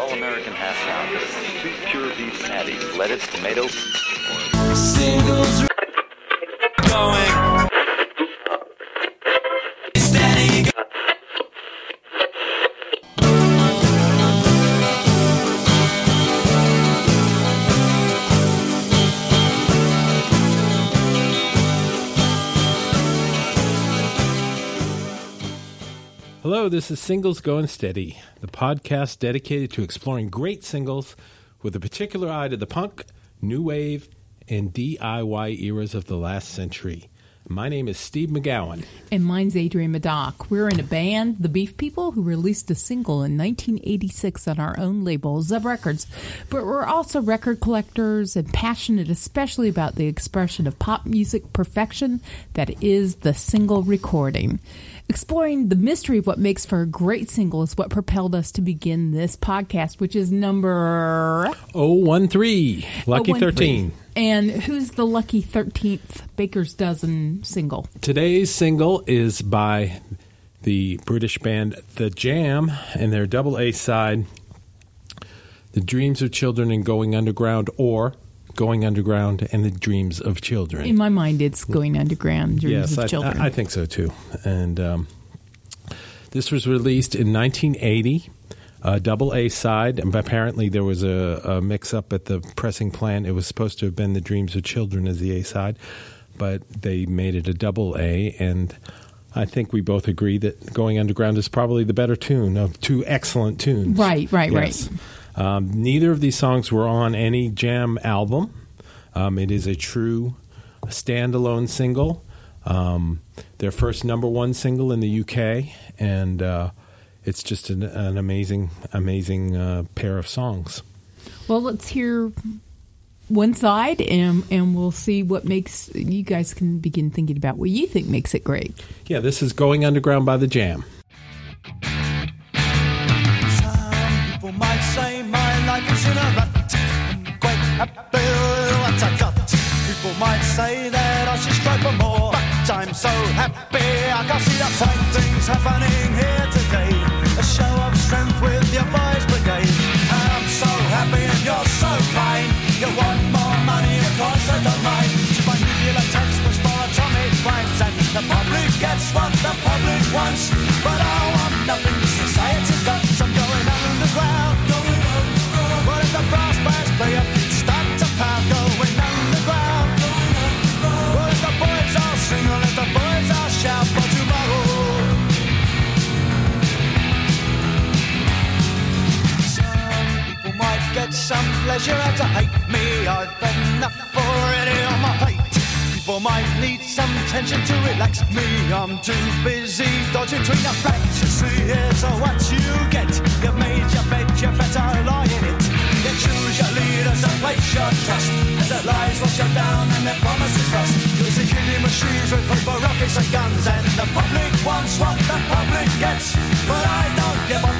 all-American half pound, two pure beef patties, lettuce, tomato. Singles this is Singles Going Steady, the podcast dedicated to exploring great singles with a particular eye to the punk, new wave, and DIY eras of the last century. My name is Steve McGowan. And mine's Adrienne Madoc. We're in a band, The Beef People, who released a single in 1986 on our own label, Zub Records. But we're also record collectors and passionate especially about the expression of pop music perfection that is the single recording. Exploring the mystery of what makes for a great single is what propelled us to begin this podcast, which is number 013, Lucky 013. 13. And who's the lucky 13th Baker's Dozen single? Today's single is by the British band The Jam and their double A side, The Dreams of Children and Going Underground, or Going Underground and the Dreams of Children. In my mind, it's going underground. Dreams yes, of I, children. I, I think so too. And um, this was released in 1980, a double A side. And apparently, there was a, a mix up at the pressing plant. It was supposed to have been The Dreams of Children as the A side, but they made it a double A. And I think we both agree that Going Underground is probably the better tune of two excellent tunes. Right, right, Yes. right. Um, neither of these songs were on any Jam album. Um, it is a true standalone single. Um, their first number one single in the UK, and uh, it's just an, an amazing, amazing uh, pair of songs. Well, let's hear one side, and and we'll see what makes you guys can begin thinking about what you think makes it great. Yeah, this is Going Underground by the Jam. What I got. People might say that I should strive for more. But I'm so happy I can see the fine things happening here today. A show of strength with your boys' brigade. And I'm so happy and you're so kind. You want more money, of course I don't mind. To buy nuclear textbooks for atomic crimes. And the public gets what the public wants. Me. I'm too busy dodging between the facts. You see, here's what you get. You've made your bed, you better lie in it. You choose your leaders and place your trust. As their lies will shut down and their promises rust. You're the killing machines with for rockets and guns. And the public wants what the public gets. But I don't get what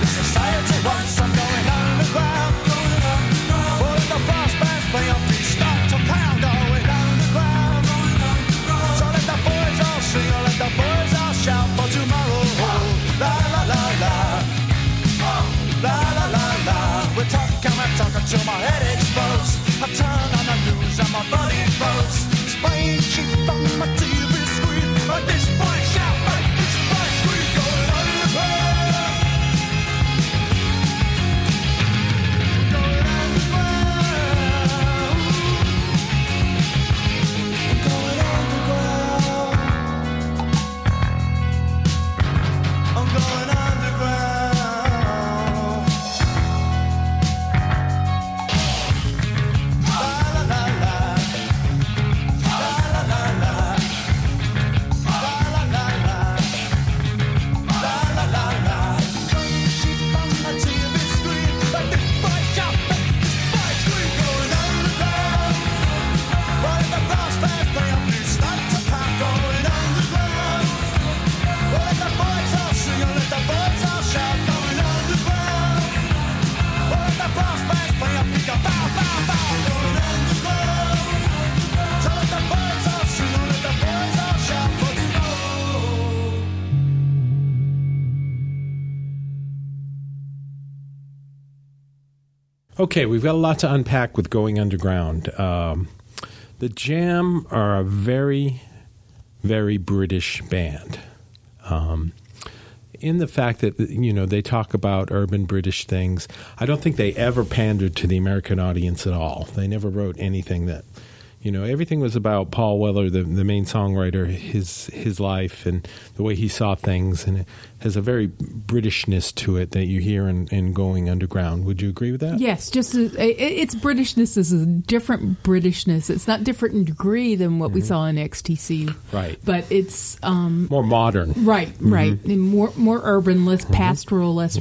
Okay, we've got a lot to unpack with Going Underground. Um, the Jam are a very, very British band. Um, in the fact that you know they talk about urban British things, I don't think they ever pandered to the American audience at all. They never wrote anything that you know everything was about Paul Weller, the the main songwriter, his his life and the way he saw things, and it has a very Britishness to it that you hear in, in Going Underground. Would you agree with that? Yes, just a, it- its Britishness is a different Britishness. It's not different in degree than what we saw in XTC, Mm-hmm. Right. But it's um, More modern. right, right, and more more urban, less pastoral, less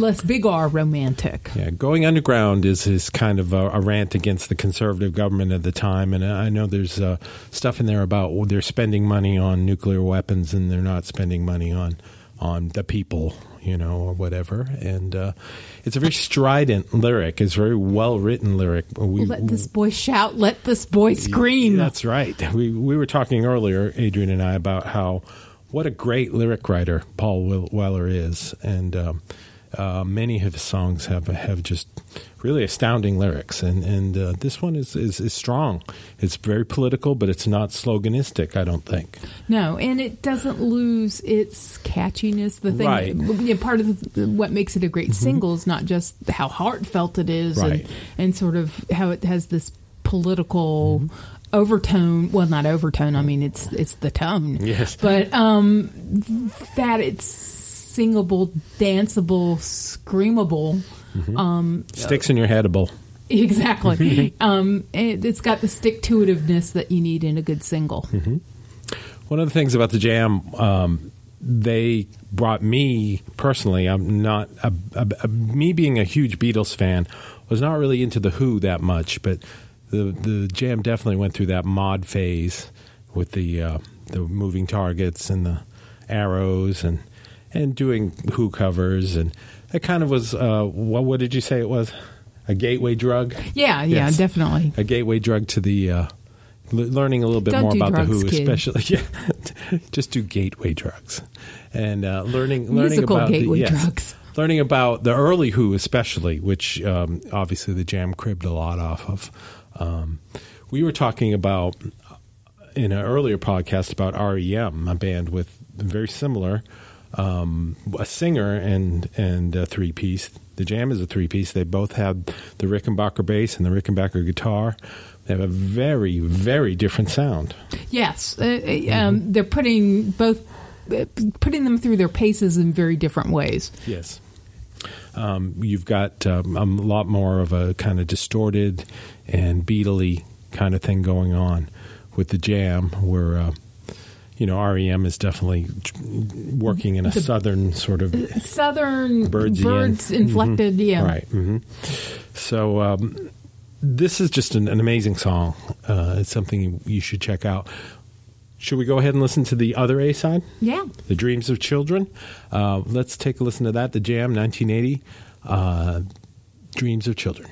less big R romantic. Yeah, going underground is is kind of a, a rant against the conservative government at the time, and I know there's uh, stuff in there about well, they're spending money on nuclear weapons and they're not spending money on on the people, you know, or whatever. And uh, it's a very strident lyric. It's a very well written lyric. We, Let this boy shout. Let this boy scream. That's right. We we were talking earlier, Adrienne and I, about how what a great lyric writer Paul Weller is, and um, uh, many of his songs have have just really astounding lyrics, and and uh, this one is, is is strong. It's very political, but it's not sloganistic. I don't think. No, and it doesn't lose its catchiness. The thing, Right. Mm-hmm. part of the, what makes it a great single is not just how heartfelt it is, Right. and, and sort of how it has this political Mm-hmm. overtone. Well, not overtone. I mean, it's it's the tone. Yes. but um, that it's singable, danceable, screamable. Sticks in your headable. Exactly. um, and it's got the stick to itiveness that you need in a good single. One of the things about the jam, um, they brought me personally. I'm not a, a, a- me being a huge Beatles fan was not really into the Who that much, but the the jam definitely went through that mod phase with the uh, the moving targets and the arrows and and doing Who covers and it kind of was. Uh, what, what did you say it was? A gateway drug. Yeah, yeah, Yes. definitely. a gateway drug to the uh, l- learning a little bit Don't more about drugs, the Who, kid. especially yeah, just do gateway drugs and uh, learning learning Musical about gateway the, yes, drugs. learning about the early Who, especially which um, obviously the Jam cribbed a lot off of. Um, we were talking about in an earlier podcast about REM, a band with very similar um, a singer and and a three piece. The Jam is a three piece. They both have the Rickenbacker bass and the Rickenbacker guitar. They have a very very different sound. Yes, uh, uh, um, they're putting both uh, putting them through their paces in very different ways. Yes. Um, you've got um, a lot more of a kind of distorted and beatly kind of thing going on with the jam, where uh, you know REM is definitely working in a southern sort of Southern Byrdsian. Byrds inflected, yeah. right. hmm So um, this is just an, an amazing song. Uh, it's something you, you should check out. Should we go ahead and listen to the other A side? Yeah. The Dreams of Children. Uh, let's take a listen to that. The Jam, 1980. Uh, Dreams of Children.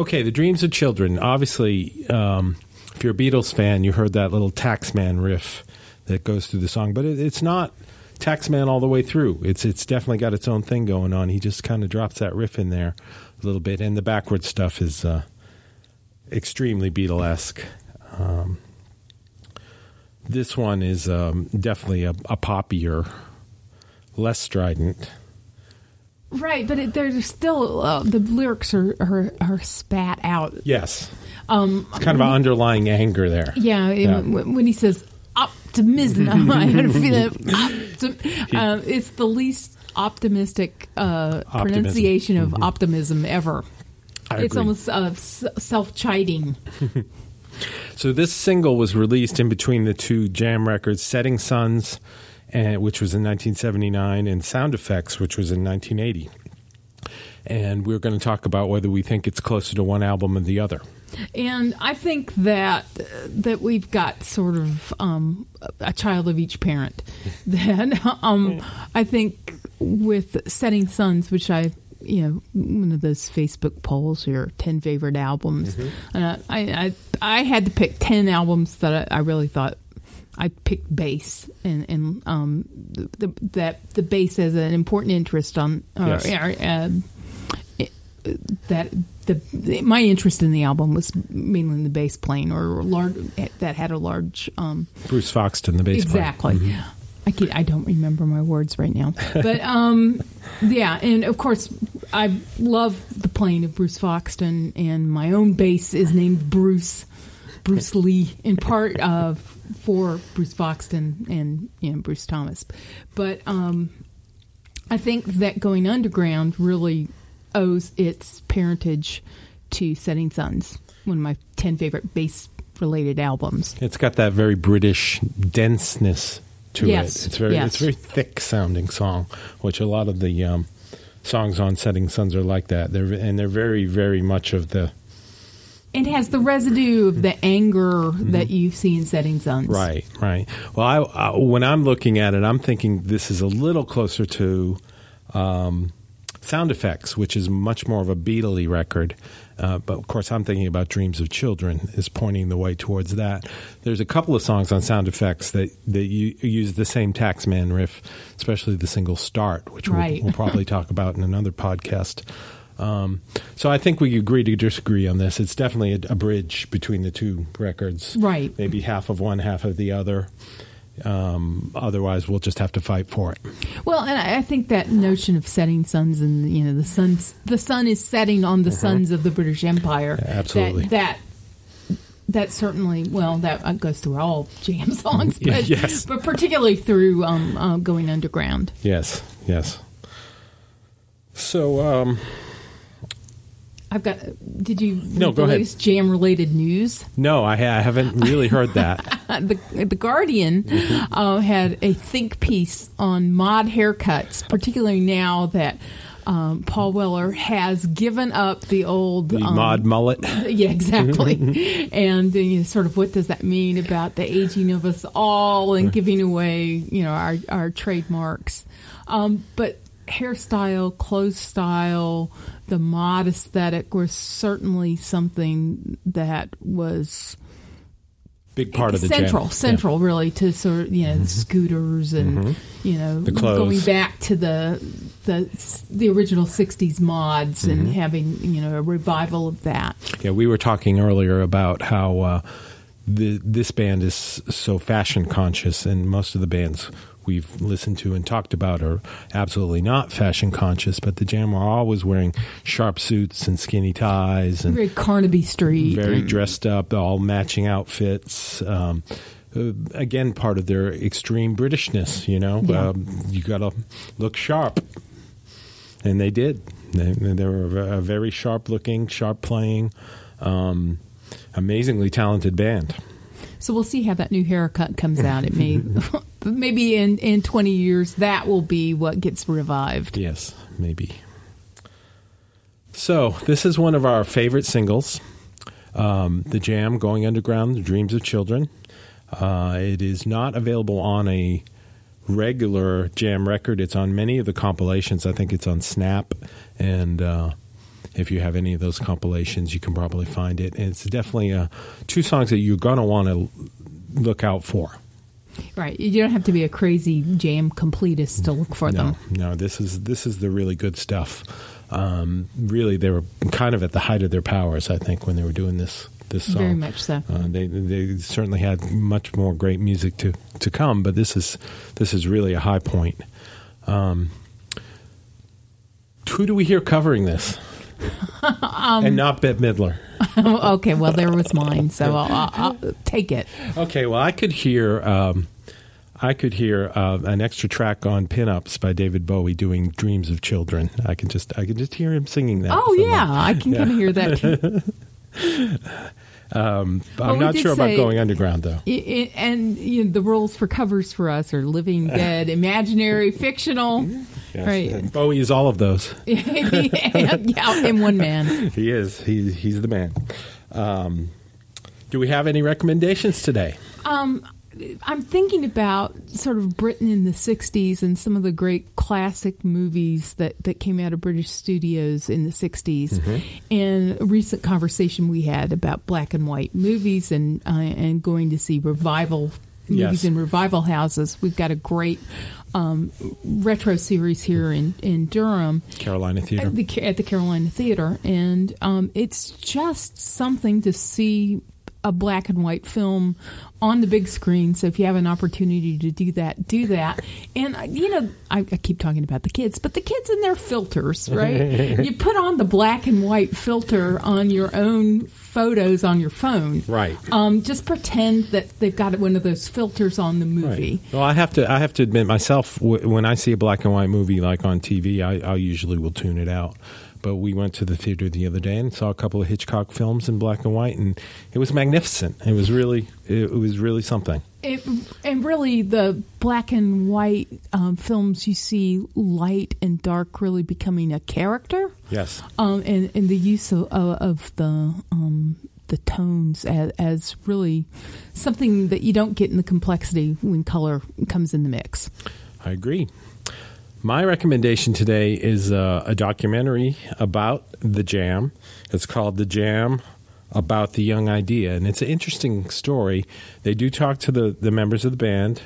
Okay, the Dreams of Children. Obviously, um, if you're a Beatles fan, you heard that little Taxman riff that goes through the song, but it, it's not Taxman all the way through. It's it's definitely got its own thing going on. He just kind of drops that riff in there a little bit, and the backward stuff is uh, extremely Beatlesque. Um, this one is um, definitely a, a poppier, less strident. Right, but it, there's still uh, the lyrics are, are are spat out. Yes, Um, it's kind of an underlying anger there. yeah, Yeah. When, he says optimism, I had a feeling. Optim- uh, it's the least optimistic uh, Optimism. pronunciation of optimism ever. I it's agree. almost uh, self-chiding. So this single was released in between the two Jam records, "Setting Sons," and, which was in 1979, and "Sound Affects," which was in 1980. And we're going to talk about whether we think it's closer to one album than the other. And I think that that we've got sort of um, a child of each parent. Then um, I think with Setting Sons, which I you know one of those Facebook polls, your ten favorite albums. Uh, I, I I had to pick ten albums that I, I really thought. I picked bass and and um, the, the, that the bass has an important interest on or, Yes. or, uh, that the, my interest in the album was mainly in the bass playing or large that had a large um Bruce Foxton, the bass player. exactly I can, I don't remember my words right now but um yeah and of course I love the playing of Bruce Foxton and my own bass is named Bruce Bruce Lee in part of for Bruce Foxton and you know Bruce Thomas but um I think that going underground really owes its parentage to Setting Sons, one of my 10 favorite bass related albums. It's got that very British denseness to Yes, it. It's very yes. it's a very thick sounding song, which a lot of the um, songs on Setting Sons are like that. They're and they're very very much of the It has the residue of the anger that you see in Setting Sons. Right, right. Well, I, I, when I'm looking at it, I'm thinking this is a little closer to um, Sound Affects, which is much more of a Beatley record. Uh, but of course, I'm thinking about Dreams of Children is pointing the way towards that. There's a couple of songs on Sound Affects that that you, use the same Taxman riff, especially the single "Start," which Right. we'll, we'll probably talk about in another podcast. Um, so I think we agree to disagree on this. It's definitely a, a bridge between the two records. Right. Maybe half of one, half of the other. Um, otherwise, we'll just have to fight for it. Well, and I I think that notion of setting suns and you know the sun the sun is setting on the suns of the British Empire. Uh-huh. Absolutely. That that, that certainly well that uh, goes through all jam songs, but yes. but particularly through um, uh, going underground. Yes, yes. So, um, I've got. Did you No, go ahead. jam related news? no, I, ha- I haven't really heard that. the the Guardian Mm-hmm. uh, had a think piece on mod haircuts, particularly now that um, Paul Weller has given up the old The um, mod mullet. Yeah, exactly. and uh, you know, sort of what does that mean about the aging of us all and giving away, you know, our our trademarks. Um, but hairstyle, clothes style, the mod aesthetic was certainly something that was Big part of the central, jam. central, really, to sort of you know scooters and you know Mm-hmm. The clothes. going back to the the the original '60s mods Mm-hmm. and having you know a revival of that. Yeah, we were talking earlier about how uh, the, this band is so fashion conscious, and most of the bands we've listened to and talked about are absolutely not fashion conscious. But the Jam are always wearing sharp suits and skinny ties and Very Carnaby Street. very and- dressed up, all matching outfits. Um, uh, again, part of their extreme Britishness. You know, Yeah. um, you got to look sharp, and they did. They, they were a a very sharp looking, sharp playing, um, amazingly talented band. So we'll see how that new haircut comes out. It may maybe in in 20 years that will be what gets revived. Yes, maybe. So this is one of our favorite singles, um, "The Jam," "Going Underground," "The Dreams of Children." Uh, it is not available on a regular Jam record. It's on many of the compilations. I think it's on Snap and uh, if you have any of those compilations, you can probably find it. And it's definitely uh, two songs that you're going to want to look out for. Right. You don't have to be a crazy jam completist to look for No, them. no, this is this is the really good stuff. Um, really, they were kind of at the height of their powers, I think, when they were doing this this song. Very much so. Uh, they they certainly had much more great music to, to come, but this is this is really a high point. Um, who do we hear covering this? Um, and not Bette Midler. Okay, well, there was mine, so I'll, I'll, I'll take it. Okay, well, I could hear um, I could hear uh, an extra track on "Pin Ups" by David Bowie doing "Dreams of Children." I can just I can just hear him singing that. Oh, yeah, I can kind of hear that too. I'm not sure about going underground though. And you know, the rules for covers for us are living, dead, imaginary, fictional. Yes. Right. Bowie is all of those. yeah, in one man. He is. He, he's the man. Um, do we have any recommendations today? Um, I'm thinking about sort of Britain in the 60s and some of the great classic movies that, that came out of British studios in the 60s. Mm-hmm. And a recent conversation we had about black and white movies and, uh, and going to see revival movies Yes. in revival houses. We've got a great um, retro series here in, in Durham Carolina Theater. at the, at the Carolina Theater, and um, it's just something to see a black and white film on the big screen. So if you have an opportunity to do that, do that. And uh, you know, I, I keep talking about the kids, but the kids and their filters, right? you put on the black and white filter on your own photos on your phone, Right. Um, just pretend that they've got one of those filters on the movie. Well, I have to. I have to admit myself. When I see a black and white movie like on TV, I, I usually will tune it out. But we went to the theater the other day and saw a couple of Hitchcock films in black and white, and it was magnificent. It was really, it, it was really something. It, and really, the black and white um, films, you see light and dark really becoming a character, Yes. um, and, and the use of, of, of the um, the tones as, as really something that you don't get in the complexity when color comes in the mix. I agree. My recommendation today is uh, a documentary about the Jam. It's called The Jam About the Young Idea, and it's an interesting story. They do talk to the, the members of the band,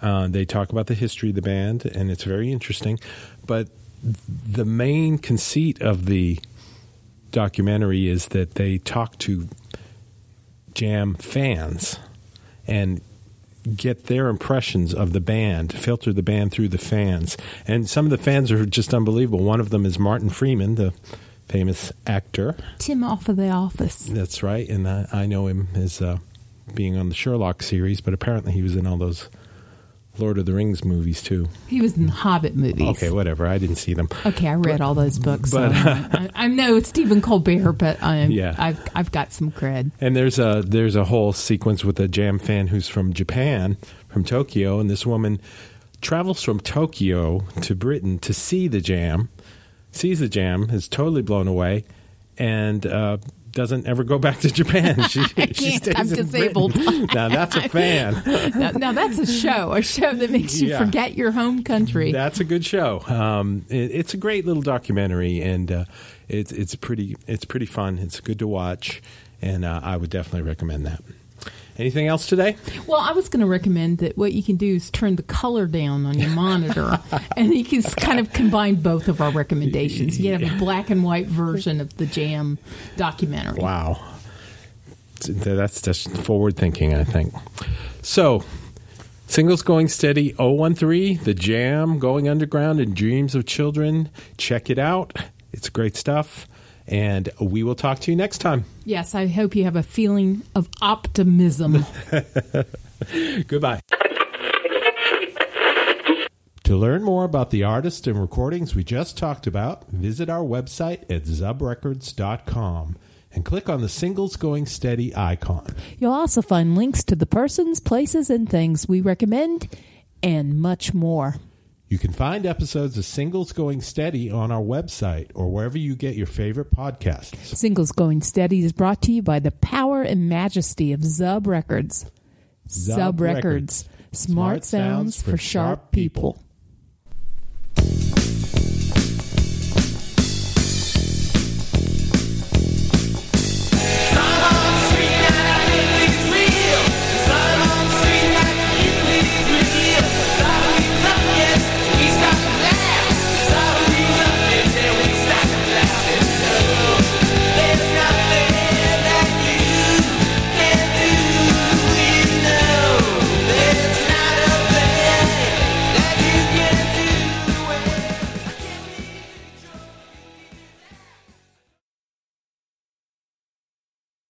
uh, they talk about the history of the band, and it's very interesting. But the main conceit of the documentary is that they talk to Jam fans and get their impressions of the band, filter the band through the fans. And some of the fans are just unbelievable. One of them is Martin Freeman, the famous actor. Tim off of the office. That's right. And I, I know him as uh, being on the Sherlock series, but apparently he was in all those Lord of the Rings movies too. He was in Hobbit movies. Okay, whatever. I didn't see them. Okay, I read all those books. but- so I, I know it's Stephen Colbert, but I'm, Yeah. I've I've got some cred. And there's a there's a whole sequence with a Jam fan who's from Japan, from Tokyo, and this woman travels from Tokyo to Britain to see the Jam, sees the Jam, is totally blown away, and uh, doesn't ever go back to Japan. She, she stays I'm in disabled. Now that's a fan. Now, now that's a show, a show that makes you Yeah. forget your home country. That's a good show. Um, it, it's a great little documentary, and uh, it's it's pretty it's pretty fun. It's good to watch, and uh, I would definitely recommend that. Anything else today? Well, I was going to recommend that what you can do is turn the color down on your monitor, and you can kind of combine both of our recommendations. You have a black and white version of the Jam documentary. Wow. That's just forward thinking, I think. So, singles going steady 013, The Jam, Going Underground, and Dreams of Children. Check it out. It's great stuff. And we will talk to you next time. Yes, I hope you have a feeling of optimism. Goodbye. To learn more about the artists and recordings we just talked about, visit our website at zubrecords.com and click on the Singles Going Steady icon. You'll also find links to the persons, places, and things we recommend, and much more. You can find episodes of Singles Going Steady on our website or wherever you get your favorite podcasts. Singles Going Steady is brought to you by the power and majesty of Zub Records. Zub, Records. Smart sounds for sharp people.